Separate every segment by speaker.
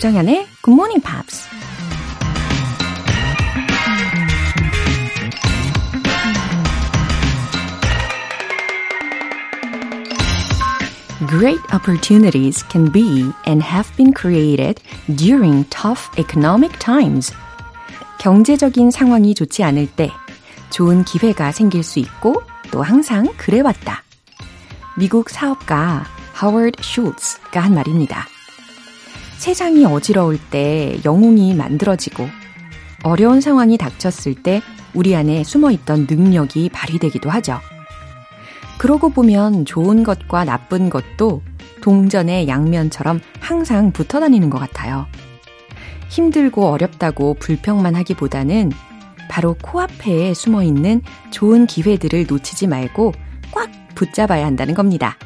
Speaker 1: 조장현의 Good Morning Pops. Great opportunities can be and have been created during tough economic times. 경제적인 상황이 좋지 않을 때 좋은 기회가 생길 수 있고 또 항상 그래왔다. 미국 사업가 하워드 슐츠가 한 말입니다. 세상이 어지러울 때 영웅이 만들어지고 어려운 상황이 닥쳤을 때 우리 안에 숨어 있던 능력이 발휘되기도 하죠. 그러고 보면 좋은 것과 나쁜 것도 동전의 양면처럼 항상 붙어 다니는 것 같아요. 힘들고 어렵다고 불평만 하기보다는 바로 코앞에 숨어 있는 좋은 기회들을 놓치지 말고 꽉 붙잡아야 한다는 겁니다.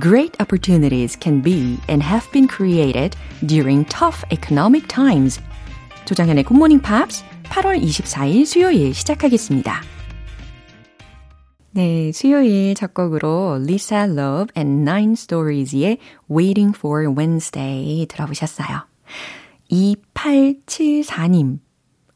Speaker 1: Great opportunities can be and have been created during tough economic times. 조장현의 Good Morning Pops 8월 24일 수요일 시작하겠습니다. 네, 수요일 첫 곡으로 Lisa Love and Nine Stories의 Waiting for Wednesday 들어보셨어요. 2874님.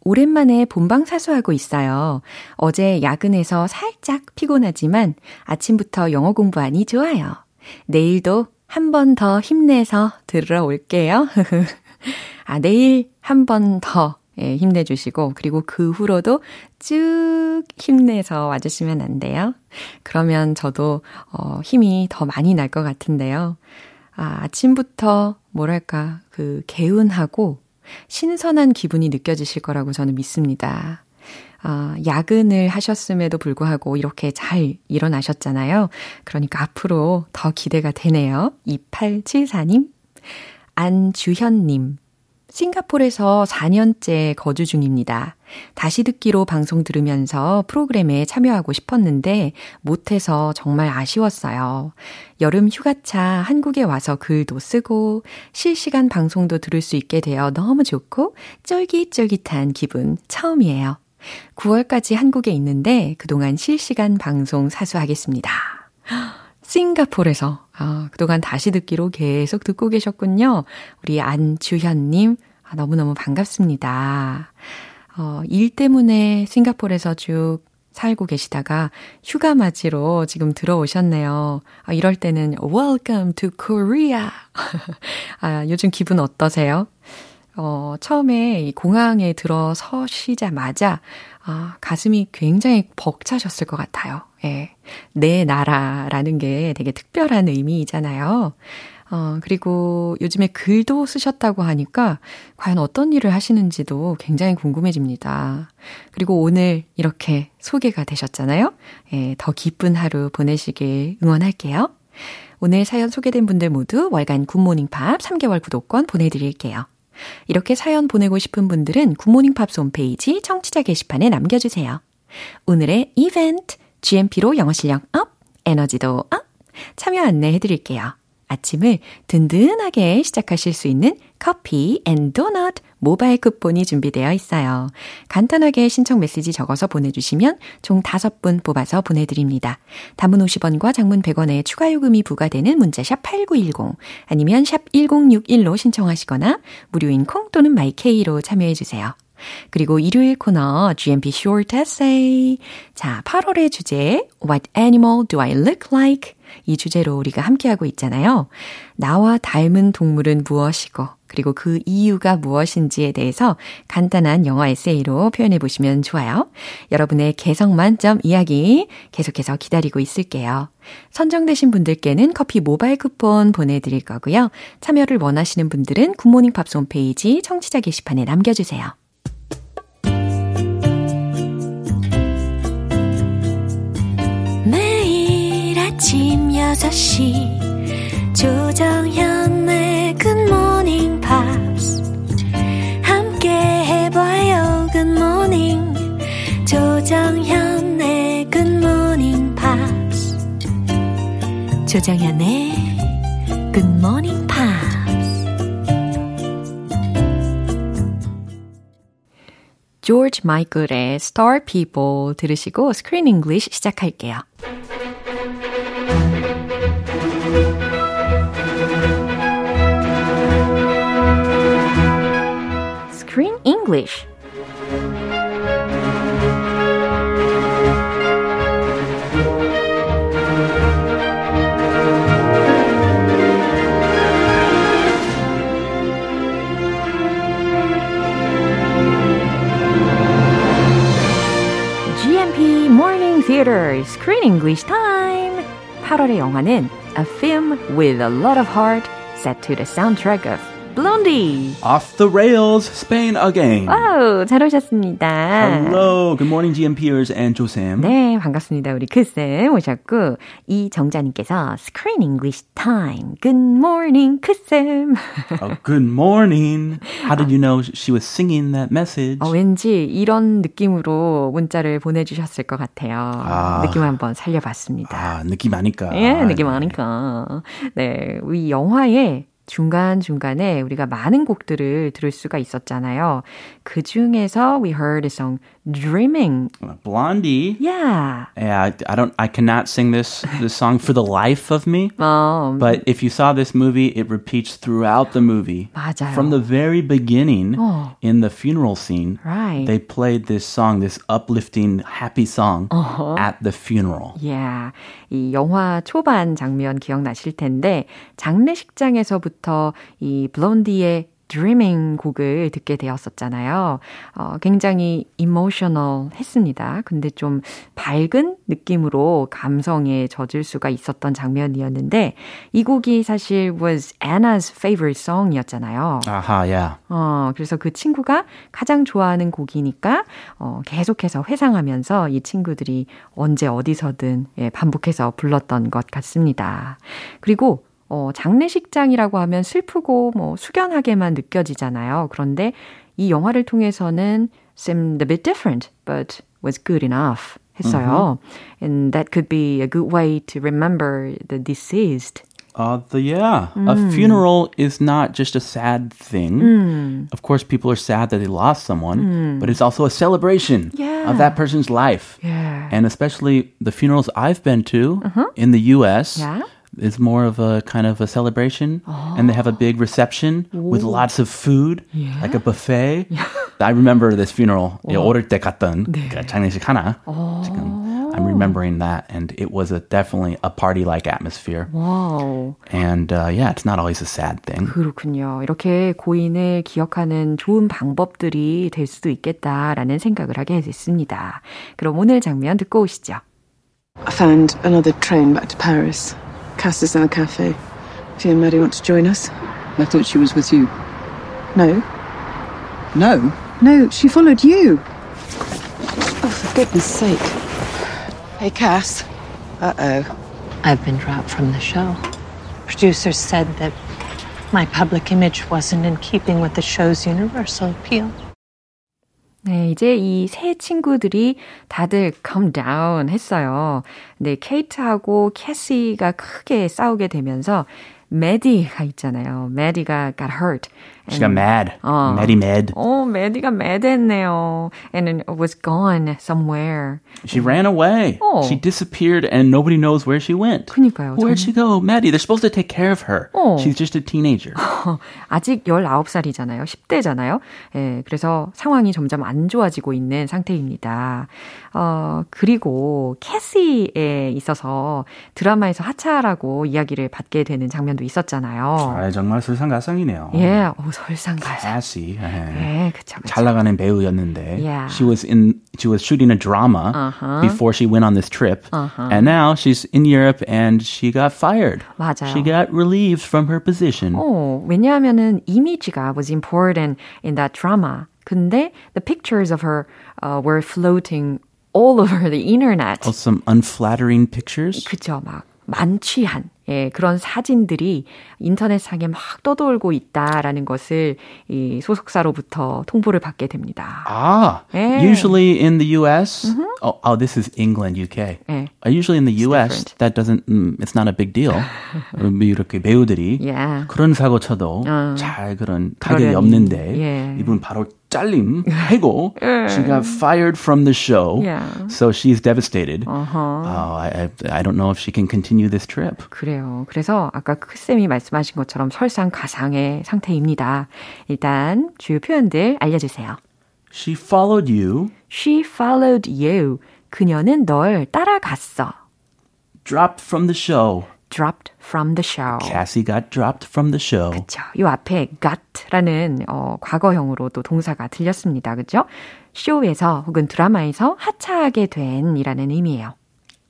Speaker 1: 오랜만에 본방 사수하고 있어요. 어제 야근해서 살짝 피곤하지만 아침부터 영어 공부하니 좋아요. 내일도 한 번 더 힘내서 들으러 올게요. 아, 내일 한 번더 예, 힘내주시고, 그리고 그 후로도 쭉 힘내서 와주시면 안 돼요. 그러면 저도, 어, 힘이 더 많이 날 것 같은데요. 아, 아침부터 뭐랄까, 그, 개운하고 신선한 기분이 느껴지실 거라고 저는 믿습니다. 아, 야근을 하셨음에도 불구하고 이렇게 잘 일어나셨잖아요. 그러니까 앞으로 더 기대가 되네요. 2874님, 안주현님, 싱가폴에서 4년째 거주 중입니다. 다시 듣기로 방송 들으면서 프로그램에 참여하고 싶었는데 못해서 정말 아쉬웠어요. 여름 휴가차 한국에 와서 글도 쓰고 실시간 방송도 들을 수 있게 되어 너무 좋고 쫄깃쫄깃한 기분 처음이에요. 9월까지 한국에 있는데 그동안 실시간 방송 사수하겠습니다. 싱가폴에서 아, 그동안 다시 듣기로 계속 듣고 계셨군요. 우리 안주현님, 아, 너무너무 반갑습니다. 어, 일 때문에 싱가폴에서 쭉 살고 계시다가 휴가 맞이로 지금 들어오셨네요. 아, 이럴 때는 Welcome to Korea. 아, 요즘 기분 어떠세요? 어, 처음에 이 공항에 들어서시자마자 아, 가슴이 굉장히 벅차셨을 것 같아요. 예. 내 나라라는 게 되게 특별한 의미이잖아요. 어, 그리고 요즘에 글도 쓰셨다고 하니까 과연 어떤 일을 하시는지도 굉장히 궁금해집니다. 그리고 오늘 이렇게 소개가 되셨잖아요. 예, 더 기쁜 하루 보내시길 응원할게요. 오늘 사연 소개된 분들 모두 월간 굿모닝 팝 3개월 구독권 보내드릴게요. 이렇게 사연 보내고 싶은 분들은 굿모닝 팝스 홈페이지 청취자 게시판에 남겨주세요. 오늘의 이벤트, GMP로 영어 실력 up, 에너지도 up, 참여 안내해 드릴게요. 아침을 든든하게 시작하실 수 있는 커피 and 도넛 모바일 쿠폰이 준비되어 있어요. 간단하게 신청 메시지 적어서 보내주시면 총 5분 뽑아서 보내드립니다. 단문 50원과 장문 100원의 추가 요금이 부과되는 문자샵 8910 아니면 샵 1061로 신청하시거나 무료인 콩 또는 마이케이로 참여해주세요. 그리고 일요일 코너 GMP Short Essay. 자, 8월의 주제 What animal do I look like? 이 주제로 우리가 함께하고 있잖아요. 나와 닮은 동물은 무엇이고, 그리고 그 이유가 무엇인지에 대해서 간단한 영어 에세이로 표현해 보시면 좋아요. 여러분의 개성 만점 이야기 계속해서 기다리고 있을게요. 선정되신 분들께는 커피 모바일 쿠폰 보내드릴 거고요. 참여를 원하시는 분들은 굿모닝 팝스 홈페이지 청취자 게시판에 남겨주세요.
Speaker 2: 5시. 조정현의 굿모닝 팝스 함께 해봐요 굿모닝 조정현의 굿모닝 팝스 조정현의 굿모닝
Speaker 1: 조지 마이클의 Star People 들으시고 스크린 잉글리시 시작할게요. English. GMP Morning Theater Screen English Time. 8월의 영화는 A Film with a Lot of Heart set to the soundtrack of Blondie.
Speaker 3: Off the rails, Spain again.
Speaker 1: 와우, 잘 오셨습니다.
Speaker 3: Hello, good morning, GMPers and 조쌤.
Speaker 1: 네, 반갑습니다. 우리 크쌤 오셨고, 이정자님께서 Screen English Time. Good morning, 크쌤.
Speaker 3: Oh, good morning. How did you know she was singing that message?
Speaker 1: 어, 왠지 이런 느낌으로 문자를 보내주셨을 것 같아요.
Speaker 3: 아.
Speaker 1: 느낌을 한번 살려봤습니다.
Speaker 3: 아, 느낌 아니까.
Speaker 1: 예, 느낌 아니까. 네, 이 영화에 중간중간에 우리가 많은 곡들을 들을 수가 있었잖아요. 그 중에서 we heard a song Dreaming.
Speaker 3: Blondie.
Speaker 1: Yeah.
Speaker 3: Yeah, I, I don't. I cannot sing this this song for the life of me.
Speaker 1: 어,
Speaker 3: But if you saw this movie, it repeats throughout the movie.
Speaker 1: 맞아요.
Speaker 3: From the very beginning,
Speaker 1: 어.
Speaker 3: in the funeral scene,
Speaker 1: Right.
Speaker 3: they played this song, this uplifting, happy song, at the funeral.
Speaker 1: Yeah. 이 영화 초반 장면 기억나실 텐데 장례식장에서부터 이 블론디의 Dreaming 곡을 듣게 되었었잖아요. 어, 굉장히 emotional 했습니다. 근데 좀 밝은 느낌으로 감성에 젖을 수가 있었던 장면이었는데 이 곡이 사실 was Anna's favorite song이었잖아요.
Speaker 3: Aha, yeah.
Speaker 1: 어, 그래서 그 친구가 가장 좋아하는 곡이니까, 어, 계속해서 회상하면서 이 친구들이 언제 어디서든 예, 반복해서 불렀던 것 같습니다. 그리고, 어, 장례식장이라고 하면 슬프고 뭐 숙연하게만 느껴지잖아요. 그런데 이 영화를 통해서는 seemed a bit different, but was good enough 했어요. And that could be a good way to remember the deceased.
Speaker 3: Uh, the, yeah. A funeral is not just a sad thing. Of course, people are sad that they lost someone, but it's also a celebration
Speaker 1: Yeah.
Speaker 3: of that person's life.
Speaker 1: Yeah.
Speaker 3: And especially the funerals I've been to in the US.
Speaker 1: Yeah.
Speaker 3: It's more of a kind of a celebration, and they have a big reception with lots of food, like a buffet. I remember this funeral. 예, 어릴 때 갔던 그 장례식 하나. 지금 I'm remembering that, and it was a definitely a party-like atmosphere.
Speaker 1: 와우.
Speaker 3: And uh, yeah, it's not always a sad thing.
Speaker 1: 그렇군요. 이렇게 고인을 기억하는 좋은 방법들이 될 수도 있겠다라는 생각을 하게 됐습니다. 그럼 오늘 장면 듣고 오시죠.
Speaker 4: I found another train back to Paris. Cass is in the cafe. If you and Maddie want to join us.
Speaker 5: I thought she was with you.
Speaker 4: No.
Speaker 5: No?
Speaker 4: No, she followed you. Oh, for goodness sake. Hey, Cass. Uh oh.
Speaker 6: I've been dropped from the show. Producers said that my public image wasn't in keeping with the show's universal appeal.
Speaker 1: 네, 이제 이 세 친구들이 다들 calm down 했어요. 근데 케이트하고 캐시가 크게 싸우게 되면서 메디가 있잖아요. 메디가 got hurt.
Speaker 3: She got mad.
Speaker 1: 어.
Speaker 3: Maddie mad.
Speaker 1: 어, 메디가 mad했네요. And was gone somewhere.
Speaker 3: She ran away.
Speaker 1: Oh.
Speaker 3: She disappeared, and nobody knows where she went.
Speaker 1: 그니까요.
Speaker 3: Where'd she go? Maddie, they're supposed to take care of her.
Speaker 1: Oh.
Speaker 3: She's just a teenager.
Speaker 1: 아직 19살이잖아요. 10대잖아요. 예, 그래서 상황이 점점 안 좋아지고 있는 상태입니다. 어, 그리고 캐시에 있어서 드라마에서 하차라고 이야기를 받게 되는 장면도 있었잖아요.
Speaker 3: 아, 정말 설상가상이네요.
Speaker 1: 예, 어, 설상가상.
Speaker 3: Cassie. 예.
Speaker 1: 예, 그쵸, 그쵸.
Speaker 3: 잘 나가는 배우였는데
Speaker 1: Yeah.
Speaker 3: she was in she was shooting a drama
Speaker 1: Uh-huh.
Speaker 3: before she went on this trip and now she's in Europe and she got fired.
Speaker 1: 맞아요.
Speaker 3: She got relieved from her position.
Speaker 1: 어, 왜냐하면은 이미지가 was important in that drama. 근데 the pictures of her uh, were floating all over the internet.
Speaker 3: Oh, some unflattering pictures.
Speaker 1: 그쵸, 막 만취한 예, 그런 사진들이 인터넷상에 막 떠돌고 있다라는 것을 이 소속사로부터 통보를 받게 됩니다.
Speaker 3: Ah,
Speaker 1: Yeah.
Speaker 3: usually in the U.S. Oh, oh, this is England, UK. Uh, Usually in the U.S.
Speaker 1: different.
Speaker 3: that doesn't. Mm, it's not a big deal. 음, 이렇게 배우들이
Speaker 1: Yeah.
Speaker 3: 그런 사고 쳐도
Speaker 1: 어.
Speaker 3: 잘 그런 타격이
Speaker 1: 그러려니.
Speaker 3: 없는데
Speaker 1: 예.
Speaker 3: 이분 바로 잘림 해고 she got fired from the show.
Speaker 1: Yeah.
Speaker 3: So she's devastated.
Speaker 1: 어허.
Speaker 3: Oh, I, I I don't know if she can continue this trip.
Speaker 1: 그래요. 그래서 아까 크쌤이 말씀하신 것처럼 설상가상의 상태입니다. 일단 주요 표현들 알려주세요.
Speaker 3: She followed you.
Speaker 1: She followed you. 그녀는 널 따라갔어.
Speaker 3: Dropped from the show.
Speaker 1: Dropped from the show.
Speaker 3: Cassie got dropped from the show.
Speaker 1: 그쵸. 요 앞에 got라는 어, 과거형으로도 동사가 들렸습니다. 그죠? 쇼에서 혹은 드라마에서 하차하게 된이라는 의미예요.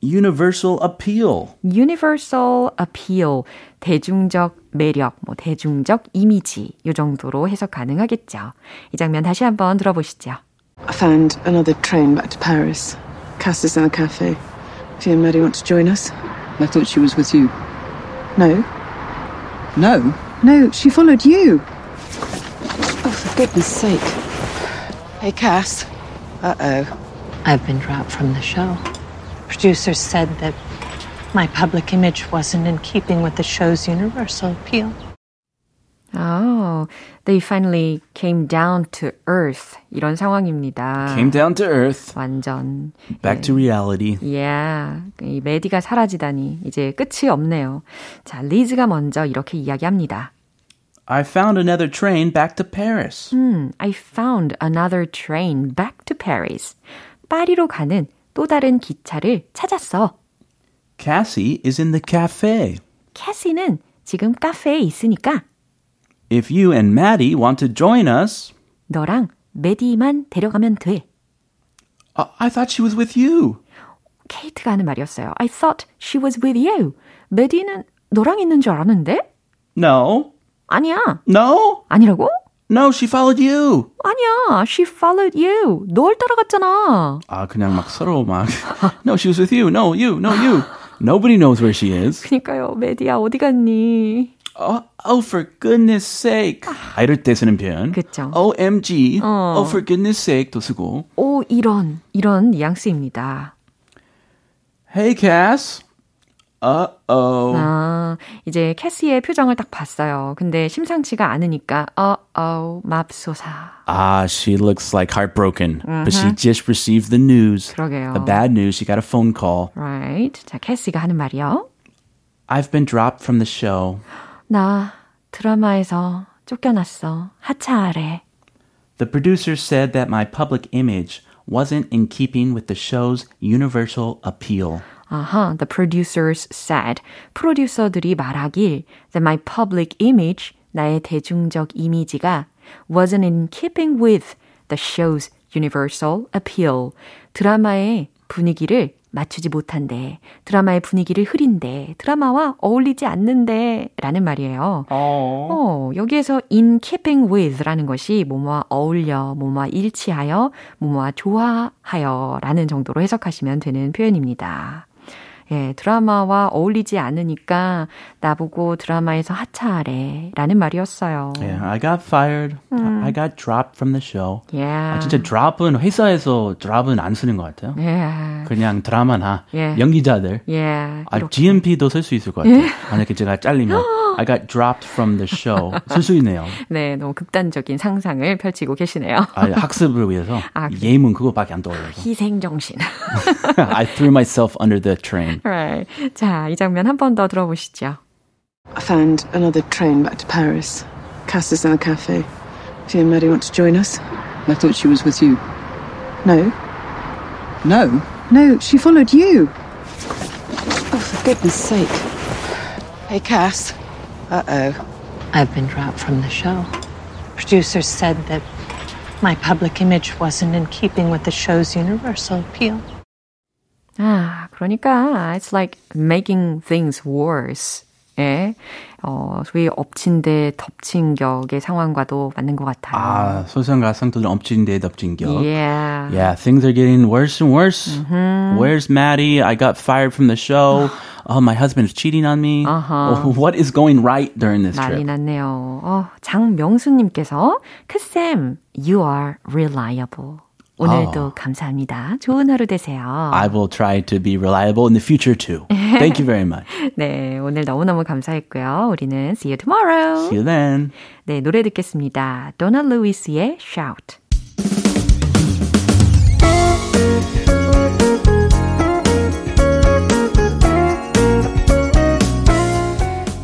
Speaker 3: Universal appeal.
Speaker 1: universal appeal, 대중적 매력, 뭐 대중적 이미지 요 정도로 해석 가능하겠죠. 이 장면 다시 한번 들어보시죠.
Speaker 4: I found another train back to Paris. Cass is in the cafe. If you and Maddie want to join us.
Speaker 5: I thought she was with you.
Speaker 4: No.
Speaker 5: No?
Speaker 4: No, she followed you. Oh, for goodness sake. Hey, Cass. Uh oh.
Speaker 6: I've been dropped from the show. Producers said that my public image wasn't in keeping with the show's universal appeal.
Speaker 1: Oh, they finally came down to earth. 이런 상황입니다.
Speaker 3: Came down to earth.
Speaker 1: 완전.
Speaker 3: Back to reality.
Speaker 1: Yeah. 이 메디가 사라지다니 이제 끝이 없네요. 자, 리즈가 먼저 이렇게 이야기합니다.
Speaker 3: I found another train back to Paris.
Speaker 1: Hmm, I found another train back to Paris. 파리로 가는 또 다른 기차를 찾았어.
Speaker 3: Cassie is in the cafe.
Speaker 1: 캐시는 지금 카페에 있으니까
Speaker 3: If you and Maddie want to join us,
Speaker 1: 너랑 메디만 데려가면 돼.
Speaker 3: I, I thought she was with you.
Speaker 1: 케이트가 하는 말이었어요. I thought she was with you. 메디는 너랑 있는 줄 알았는데?
Speaker 3: No.
Speaker 1: 아니야.
Speaker 3: No?
Speaker 1: 아니라고?
Speaker 3: No, she followed you.
Speaker 1: 아니야. She followed you. 널 따라갔잖아.
Speaker 3: 아, 그냥 막 서로 막 No, she was with you. No, you. No, you. Nobody knows where she is.
Speaker 1: 그니까요. 메디야 어디 갔니?
Speaker 3: Oh, oh for goodness sake. 아, 이럴 때 쓰는 표현.
Speaker 1: 그쵸.
Speaker 3: OMG.
Speaker 1: 어.
Speaker 3: Oh, for goodness sake도 쓰고.
Speaker 1: 오, 이런, 이런 뉘앙스입니다.
Speaker 3: Hey, Cass. Uh-oh.
Speaker 1: 아, 이제 캐시의 표정을 딱 봤어요. 근데 심상치가 않으니까, 어, 어, 맙소사.
Speaker 3: Ah, she looks like heartbroken. But she just received the news.
Speaker 1: 그러게요.
Speaker 3: The bad news. She got a phone call.
Speaker 1: Right. 자, 캐시가 하는 말이요.
Speaker 3: I've been dropped from the show.
Speaker 1: 나 드라마에서 쫓겨났어. 하차하래.
Speaker 3: The producers said that my public image wasn't in keeping with the show's universal appeal.
Speaker 1: 아하, the producers said. 프로듀서들이 말하길 that my public image, 나의 대중적 이미지가 wasn't in keeping with the show's universal appeal. 드라마의 분위기를 맞추지 못한대. 드라마의 분위기를 흐린대. 드라마와 어울리지 않는데. 라는 말이에요. 어, 여기에서 in keeping with 라는 것이 뭐뭐와 어울려, 뭐뭐와 일치하여, 뭐뭐와 좋아하여 라는 정도로 해석하시면 되는 표현입니다. 예, 드라마와 어울리지 않으니까 나보고 드라마에서 하차하래 라는 말이었어요.
Speaker 3: Yeah, I got fired. I got dropped from the show.
Speaker 1: Yeah.
Speaker 3: 아, 진짜 drop은 회사에서 drop은 안 쓰는 것 같아요.
Speaker 1: 예.
Speaker 3: 그냥 드라마나
Speaker 1: 예.
Speaker 3: 연기자들.
Speaker 1: 예.
Speaker 3: 아,
Speaker 1: 이렇게.
Speaker 3: GMP도 쓸 수 있을 것 같아요. 만약에 제가 잘리면 I got dropped from the show. 쓸 수 있네요.
Speaker 1: 네, 너무 극단적인 상상을 펼치고 계시네요.
Speaker 3: 아, 학습을 위해서
Speaker 1: 아, 그래요?
Speaker 3: 예문 그거밖에 안 떠올라서.
Speaker 1: 희생 정신.
Speaker 3: I threw myself under the train.
Speaker 1: right. 자, 이 장면 한 번 더 들어보시죠.
Speaker 4: I found another train back to Paris. Cass is in the cafe. If you and Maddie want to join us.
Speaker 5: I thought she was with you.
Speaker 4: No.
Speaker 5: No?
Speaker 4: No, she followed you. Oh, for goodness sake. Hey, Cass. Uh oh.
Speaker 6: I've been dropped from the show. Producers said that my public image wasn't in keeping with the show's universal appeal.
Speaker 1: 아, 그러니까 it's like making things worse. 예. 어, 소위 엎친 데 덮친 격의 상황과도 맞는 것 같아요.
Speaker 3: 아, 소설가상들 엎친 데 덮친 격.
Speaker 1: Yeah.
Speaker 3: Yeah, things are getting worse and worse. Where's Maddie? I got fired from the show. oh, my husband is cheating on me.
Speaker 1: Uh-huh.
Speaker 3: Oh, what is going right during this
Speaker 1: 난리
Speaker 3: trip?
Speaker 1: 났네요. 어, 장명수님께서 크쌤, you are reliable. 오늘도 감사합니다. 좋은 하루 되세요.
Speaker 3: I will try to be reliable in the future too. Thank you very much.
Speaker 1: 네, 오늘 너무너무 감사했고요. 우리는 see you tomorrow.
Speaker 3: See you then.
Speaker 1: 네, 노래 듣겠습니다. 도나 루이스의 Shout.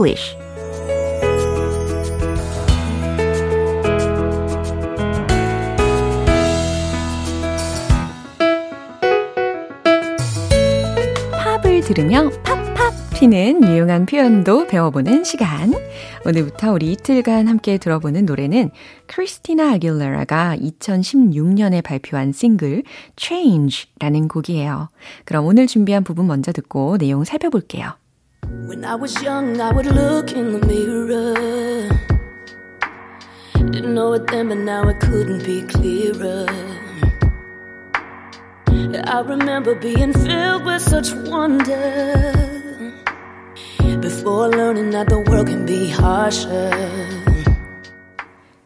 Speaker 1: English 팝을 들으며 팝팝 튀는 유용한 표현도 배워보는 시간. 오늘부터 우리 이틀간 함께 들어보는 노래는 크리스티나 아길레라가 2016년에 발표한 싱글 Change라는 곡이에요. 그럼 오늘 준비한 부분 먼저 듣고 내용 살펴볼게요. When I was young, I would look in the mirror. Didn't know it then, but now it couldn't be clearer. I remember being filled with such wonder. Before learning that the world can be harsher.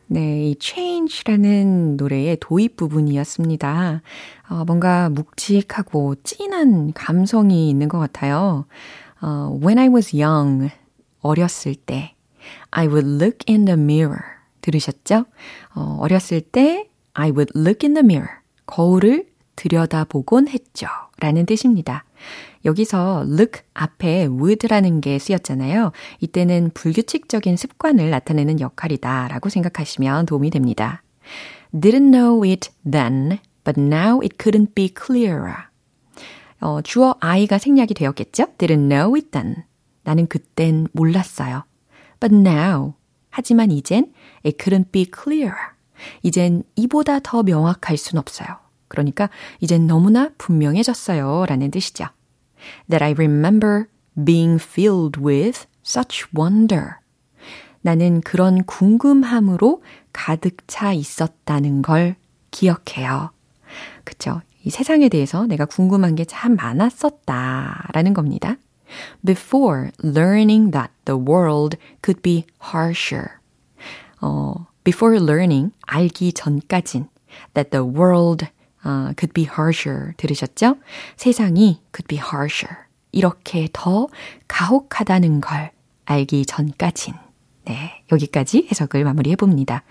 Speaker 1: 네, 이 Change라는 노래의 도입 부분이었습니다. 어, 뭔가 묵직하고 진한 감성이 있는 것 같아요. 어, when I was young, 어렸을 때, I would look in the mirror. 들으셨죠? 어, 어렸을 때, I would look in the mirror. 거울을 들여다보곤 했죠. 라는 뜻입니다. 여기서 look 앞에 would라는 게 쓰였잖아요. 이때는 불규칙적인 습관을 나타내는 역할이다 라고 생각하시면 도움이 됩니다. Didn't know it then, but now it couldn't be clearer. 어, 주어 I가 생략이 되었겠죠? Didn't know it then. 나는 그땐 몰랐어요. But now. 하지만 이젠 it couldn't be clearer. 이젠 이보다 더 명확할 순 없어요. 그러니까 이젠 너무나 분명해졌어요. 라는 뜻이죠. That I remember being filled with such wonder. 나는 그런 궁금함으로 가득 차 있었다는 걸 기억해요. 그쵸? 이 세상에 대해서 내가 궁금한 게 참 많았었다. 라는 겁니다. Before learning that the world could be harsher. 어, before learning, 알기 전까진 that the world uh, could be harsher 들으셨죠? 세상이 could be harsher. 이렇게 더 가혹하다는 걸 알기 전까진. 네, 여기까지 해석을 마무리해 봅니다.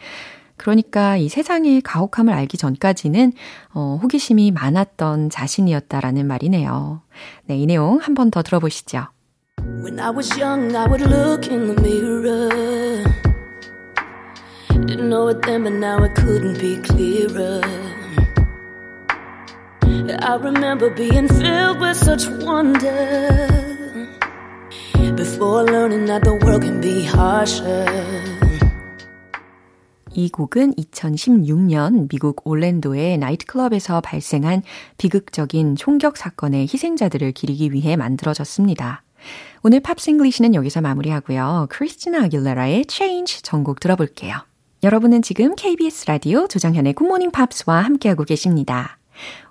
Speaker 1: 그러니까 이 세상의 가혹함을 알기 전까지는 어, 호기심이 많았던 자신이었다라는 말이네요. 네, 이 내용 한 번 더 들어보시죠. When I was young, I would look in the mirror. Didn't know it then, but now it couldn't be clearer. I remember being filled with such wonder before learning that the world can be harsher. 이 곡은 2016년 미국 올랜도의 나이트클럽에서 발생한 비극적인 총격 사건의 희생자들을 기리기 위해 만들어졌습니다. 오늘 Pops English는 여기서 마무리하고요. 크리스티나 아길레라의 Change 전곡 들어볼게요. 여러분은 지금 KBS 라디오 조정현의 굿모닝 팝스와 함께하고 계십니다.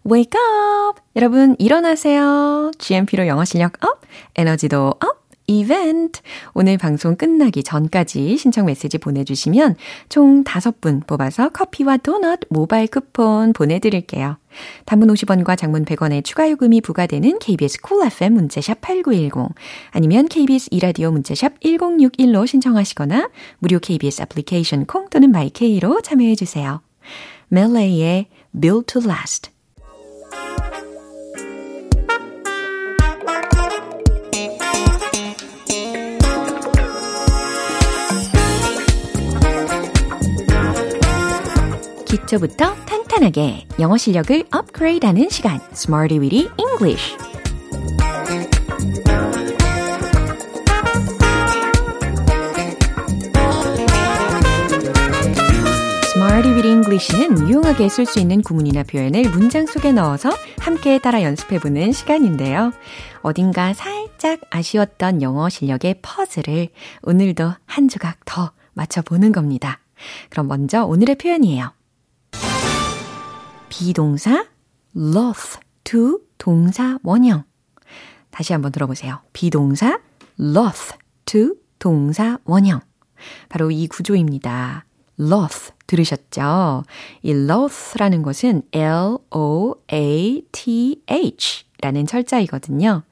Speaker 1: Wake up! 여러분 일어나세요. GMP로 영어 실력 up, 에너지도 up. 이벤트. 오늘 방송 끝나기 전까지 신청 메시지 보내주시면 총 5분 뽑아서 커피와 도넛 모바일 쿠폰 보내드릴게요. 단문 50원과 장문 100원의 추가 요금이 부과되는 KBS Cool FM 문자샵 8910 아니면 KBS 이라디오 문자샵 1061로 신청하시거나 무료 KBS 애플리케이션 콩 또는 마이케이로 참여해주세요. 멜레이의 Built to Last 기초부터 탄탄하게 영어 실력을 업그레이드하는 시간 Smarty Weedy English Weedy English는 유용하게 쓸 수 있는 구문이나 표현을 문장 속에 넣어서 함께 따라 연습해보는 시간인데요. 어딘가 살짝 아쉬웠던 영어 실력의 퍼즐을 오늘도 한 조각 더 맞춰보는 겁니다. 그럼 먼저 오늘의 표현이에요. 비동사 loth to 동사 원형. 다시 한번 들어보세요. 비동사 loth to 동사 원형. 바로 이 구조입니다. loath 들으셨죠? 이 loath라는 것은 L-O-A-T-H 라는 철자이거든요.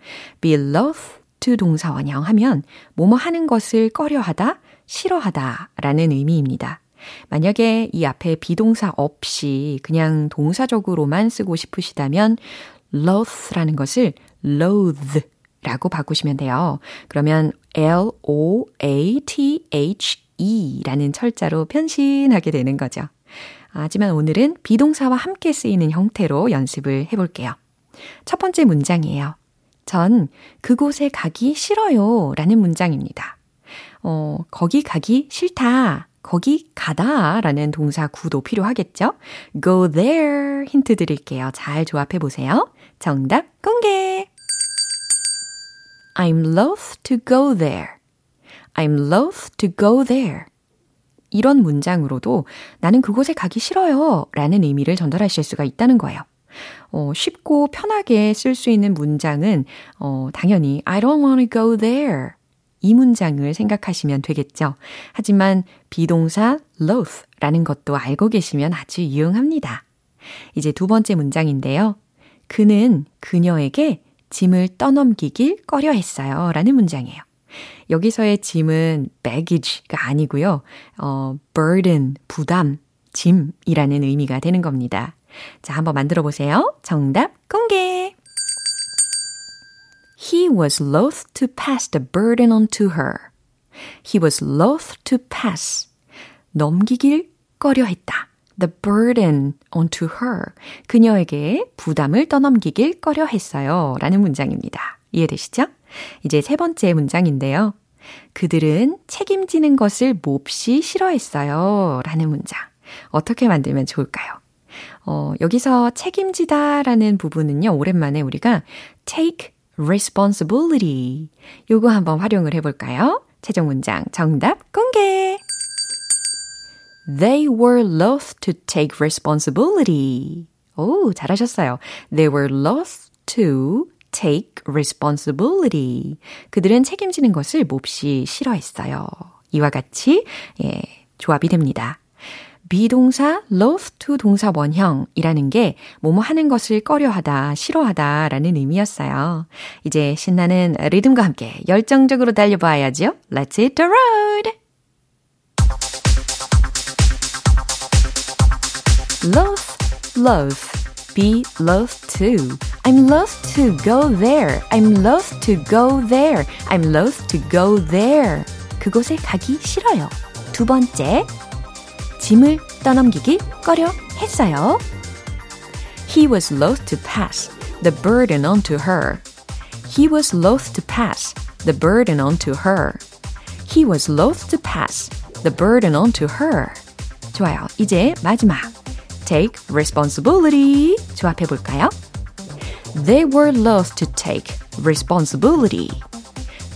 Speaker 1: be loath to 동사 원형 하면 뭐뭐 하는 것을 꺼려 하다, 싫어하다 라는 의미입니다. 만약에 이 앞에 비동사 없이 그냥 동사적으로만 쓰고 싶으시다면 loath라는 것을 loathe 라고 바꾸시면 돼요. 그러면 L-O-A-T-H-E 라는 철자로 변신하게 되는 거죠. 하지만 오늘은 비동사와 함께 쓰이는 형태로 연습을 해볼게요. 첫 번째 문장이에요. 전 그곳에 가기 싫어요 라는 문장입니다. 어, 거기 가기 싫다. 거기 가다 라는 동사 구도 필요하겠죠? go there 힌트 드릴게요. 잘 조합해 보세요. 정답 공개! I'm loath to go there. I'm loath to go there. 이런 문장으로도 나는 그곳에 가기 싫어요 라는 의미를 전달하실 수가 있다는 거예요. 어, 쉽고 편하게 쓸 수 있는 문장은 어, 당연히 I don't want to go there. 이 문장을 생각하시면 되겠죠. 하지만 비동사 loath라는 것도 알고 계시면 아주 유용합니다. 이제 두 번째 문장인데요. 그는 그녀에게 짐을 떠넘기길 꺼려 했어요. 라는 문장이에요. 여기서의 짐은 baggage가 아니고요. 어, burden, 부담, 짐이라는 의미가 되는 겁니다. 자, 한번 만들어 보세요. 정답 공개! He was loath to pass the burden on to her. He was loath to pass. 넘기길 꺼려 했다. the burden onto her. 그녀에게 부담을 떠넘기길 꺼려 했어요. 라는 문장입니다. 이해되시죠? 이제 세 번째 문장인데요. 그들은 책임지는 것을 몹시 싫어했어요. 라는 문장. 어떻게 만들면 좋을까요? 어, 여기서 책임지다 라는 부분은요, 오랜만에 우리가 take responsibility. 요거 한번 활용을 해볼까요? 최종 문장 정답 공개! They were loath to take responsibility. 오, 잘하셨어요. They were loath to take responsibility. 그들은 책임지는 것을 몹시 싫어했어요. 이와 같이 예, 조합이 됩니다. 비동사 loath to 동사 원형이라는 게 뭐뭐 하는 것을 꺼려하다, 싫어하다 라는 의미였어요. 이제 신나는 리듬과 함께 열정적으로 달려봐야죠. Let's hit the road! loath, loath. Be loath to. I'm loath to go there. I'm loath to go there. I'm loath to go there. 그곳에 가기 싫어요. 두 번째, 짐을 떠넘기기 꺼려 했어요. He was loath to pass the burden on to her. He was loath to pass the burden on to her. He was loath to pass the burden on to her. 좋아요. 이제 마지막. take responsibility. 조합해 볼까요? They were loath to take responsibility.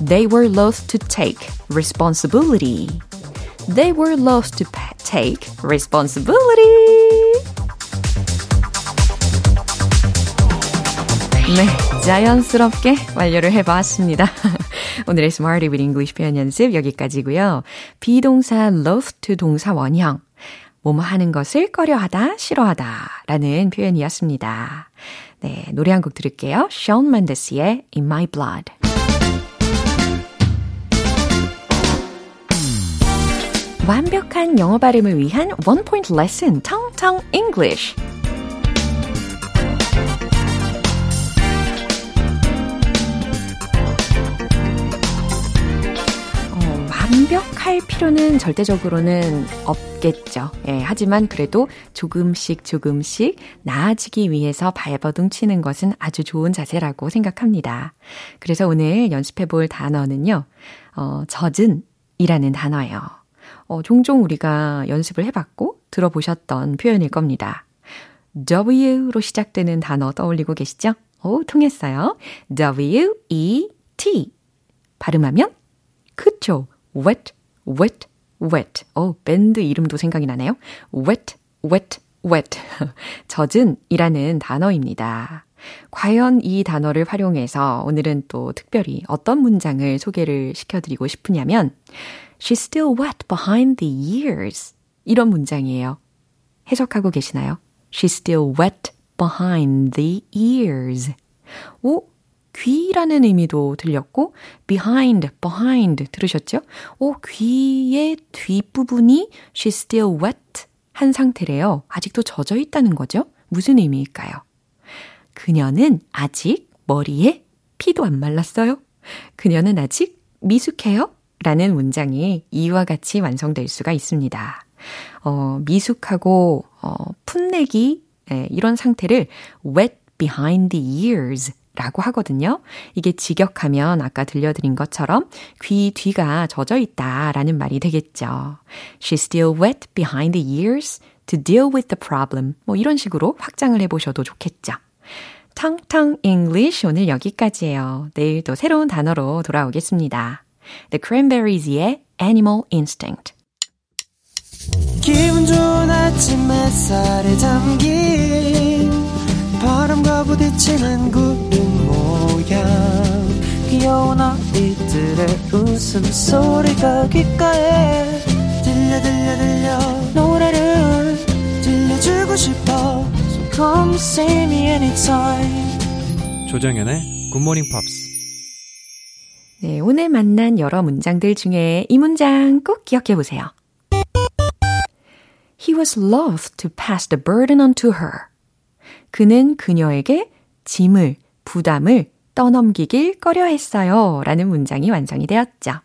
Speaker 1: They were loath to take responsibility. They were loath to take responsibility. 네, 자연스럽게 완료를 해봤습니다. 오늘의 Smarty with English 표현 연습 여기까지고요. 비동사 loath to 동사 원형. 뭐뭐 하는 것을 꺼려하다, 싫어하다 라는 표현이었습니다. 네, 노래 한 곡 들을게요. Shawn Mendes의 In My Blood. 완벽한 영어 발음을 위한 원 포인트 레슨 텅텅 English. 완벽할 필요는 절대적으로는 없겠죠. 예, 하지만 그래도 조금씩 조금씩 나아지기 위해서 발버둥 치는 것은 아주 좋은 자세라고 생각합니다. 그래서 오늘 연습해 볼 단어는요, 어, 젖은 이라는 단어예요. 어, 종종 우리가 연습을 해봤고 들어보셨던 표현일 겁니다. W로 시작되는 단어 떠올리고 계시죠? 오, 통했어요. W-E-T. 발음하면 그쵸. wet, wet, wet. 어, 밴드 이름도 생각이 나네요. wet, wet, wet. 젖은 이라는 단어입니다. 과연 이 단어를 활용해서 오늘은 또 특별히 어떤 문장을 소개를 시켜드리고 싶으냐면 She's still wet behind the ears. 이런 문장이에요. 해석하고 계시나요? She's still wet behind the ears. 오, 귀라는 의미도 들렸고, behind, behind 들으셨죠? 오, 귀의 뒷부분이 she's still wet 한 상태래요. 아직도 젖어 있다는 거죠? 무슨 의미일까요? 그녀는 아직 머리에 피도 안 말랐어요. 그녀는 아직 미숙해요. 라는 문장이 이와 같이 완성될 수가 있습니다. 어, 미숙하고, 어, 풋내기, 예, 이런 상태를 wet behind the ears 라고 하거든요. 이게 직역하면 아까 들려드린 것처럼 귀 뒤가 젖어 있다 라는 말이 되겠죠. She's still wet behind the ears to deal with the problem. 뭐 이런 식으로 확장을 해보셔도 좋겠죠. 텅텅 English 오늘 여기까지예요. 내일 또 새로운 단어로 돌아오겠습니다. The Cranberries의 Animal Instinct.
Speaker 7: 기분 좋은 아침 햇살에 담긴 바람과 부딪히는 구름 모양 귀여운 아이들의 웃음소리가 귓가에 들려 들려 들려 노래를 들려주고 싶어 come see me anytime
Speaker 8: 조정현의 굿모닝 팝스
Speaker 1: 네, 오늘 만난 여러 문장들 중에 이 문장 꼭 기억해 보세요. He was loath to pass the burden on to her. 그는 그녀에게 짐을, 부담을 떠넘기길 꺼려 했어요. 라는 문장이 완성이 되었죠.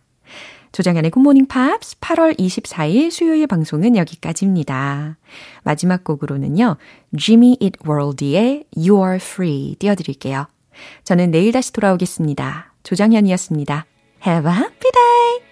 Speaker 1: 조정현의 굿모닝 팝스 8월 24일 수요일 방송은 여기까지입니다. 마지막 곡으로는요. Jimmy Eat World의 You Are Free 띄워드릴게요. 저는 내일 다시 돌아오겠습니다. 조정현이었습니다. Have a happy day!